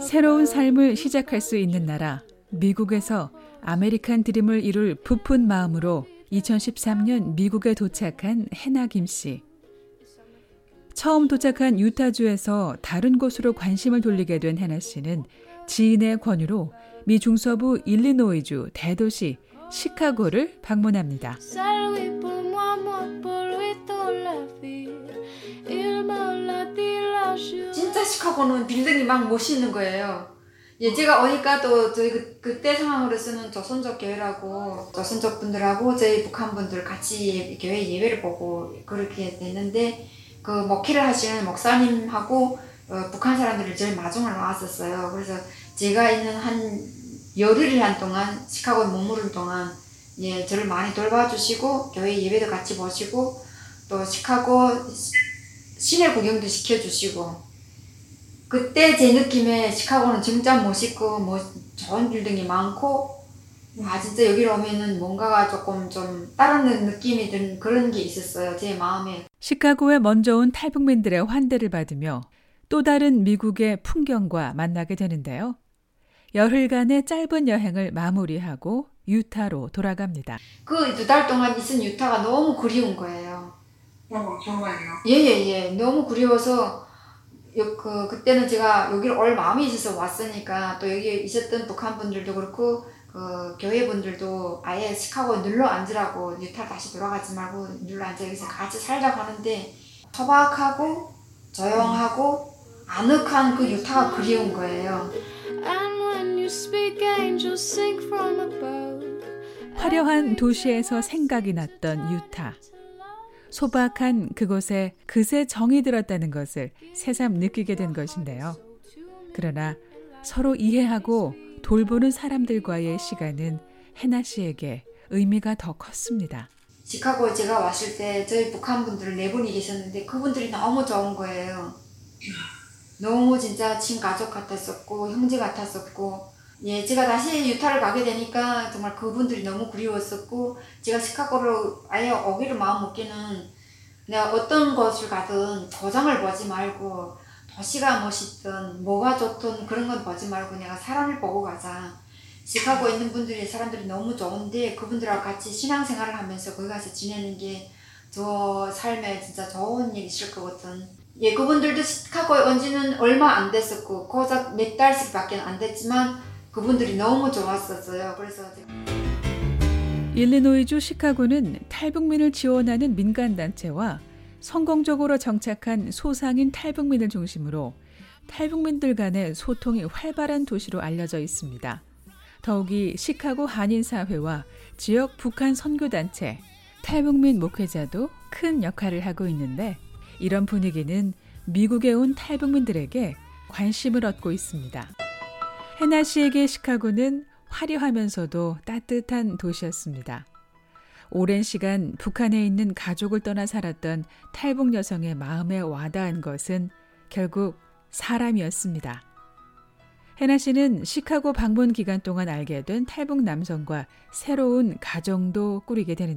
새로운 삶을 시작할 수 있는 나라, 미국에서 아메리칸 드림을 이룰 부푼 마음으로 2013년 미국에 도착한 해나 김 씨. 처음 도착한 유타주에서 다른 곳으로 관심을 돌리게 된 해나 씨는 지인의 권유로 미 중서부 일리노이주 대도시 시카고를 방문합니다. 시카고는 빌딩이 막 멋있는 거예요. 예, 제가 오니까 또 저희 그, 그때 상황으로서는 조선족 교회라고 조선족 분들하고 저희 북한 분들 같이 교회 예배를 보고 그렇게 됐는데 그 목회를 하시는 목사님하고 어, 북한 사람들을 제일 마중을 나왔었어요. 그래서 제가 있는 한 열흘이란 동안 시카고에 머무른 동안 예 저를 많이 돌봐주시고 교회 예배도 같이 보시고 또 시카고 시내 구경도 시켜주시고 그때 제 느낌에 시카고는 진짜 멋있고 뭐 좋은 빌딩이 많고 아 진짜 여기로 오면은 뭔가가 조금 좀 다른 느낌이 든 그런 게 있었어요 제 마음에 시카고에 먼저 온 탈북민들의 환대를 받으며 또 다른 미국의 풍경과 만나게 되는데요. 열흘간의 짧은 여행을 마무리하고 유타로 돌아갑니다. 그 두 달 동안 있은 유타가 너무 그리운 거예요. 어, 정말요? 예예예 예, 예. 너무 그리워서 그 그때는 제가 여기를 올 마음이 있어서 왔으니까 또 여기 있었던 북한 분들도 그렇고 그 교회 분들도 아예 시카고에 눌러 앉으라고 유타 다시 돌아가지 말고 눌러 앉아 여기서 같이 살자고 하는데 소박하고 조용하고 아늑한 그 유타가 그리운 거예요. 화려한 도시에서 생각이 났던 유타. 소박한 그곳에 그새 정이 들었다는 것을 새삼 느끼게 된 것인데요. 그러나 서로 이해하고 돌보는 사람들과의 시간은 해나 씨에게 의미가 더 컸습니다. 시카고에 제가 왔을 때 저희 북한 분들 네 분이 계셨는데 그분들이 너무 좋은 거예요. 너무 진짜 친가족 같았었고 형제 같았었고 예, 제가 다시 유타를 가게 되니까 정말 그분들이 너무 그리웠었고 제가 시카고로 아예 오기를 마음 먹기는 내가 어떤 곳을 가든 고장을 보지 말고 도시가 멋있든 뭐가 좋든 그런 건 보지 말고 내가 사람을 보고 가자. 시카고에 있는 분들이 사람들이 너무 좋은데 그분들하고 같이 신앙생활을 하면서 거기 가서 지내는 게 저 삶에 진짜 좋은 일이 있을 거거든. 예, 그분들도 시카고에 온 지는 얼마 안 됐었고 고작 몇 달씩밖에 안 됐지만 그분들이 너무 좋았었어요. 그래서 일리노이주 시카고는 탈북민을 지원하는 민간 단체와 성공적으로 정착한 소상인 탈북민을 중심으로 탈북민들 간의 소통이 활발한 도시로 알려져 있습니다. 더욱이 시카고 한인사회와 지역 북한 선교단체, 탈북민 목회자도 큰 역할을 하고 있는데 이런 분위기는 미국에 온 탈북민들에게 관심을 얻고 있습니다. 해나 씨에게 시카고는 화려하면서도 따뜻한 도시였습니다. 오랜 시간 북한에 있는 가족을 떠나 살았던 탈북 여성의 마음에 와닿은 것은 결국 사람이었습니다. 해나 씨는 시카고 방문 기간 동안 알게 된 탈북 남성과 새로운 가정도 꾸리게 되는데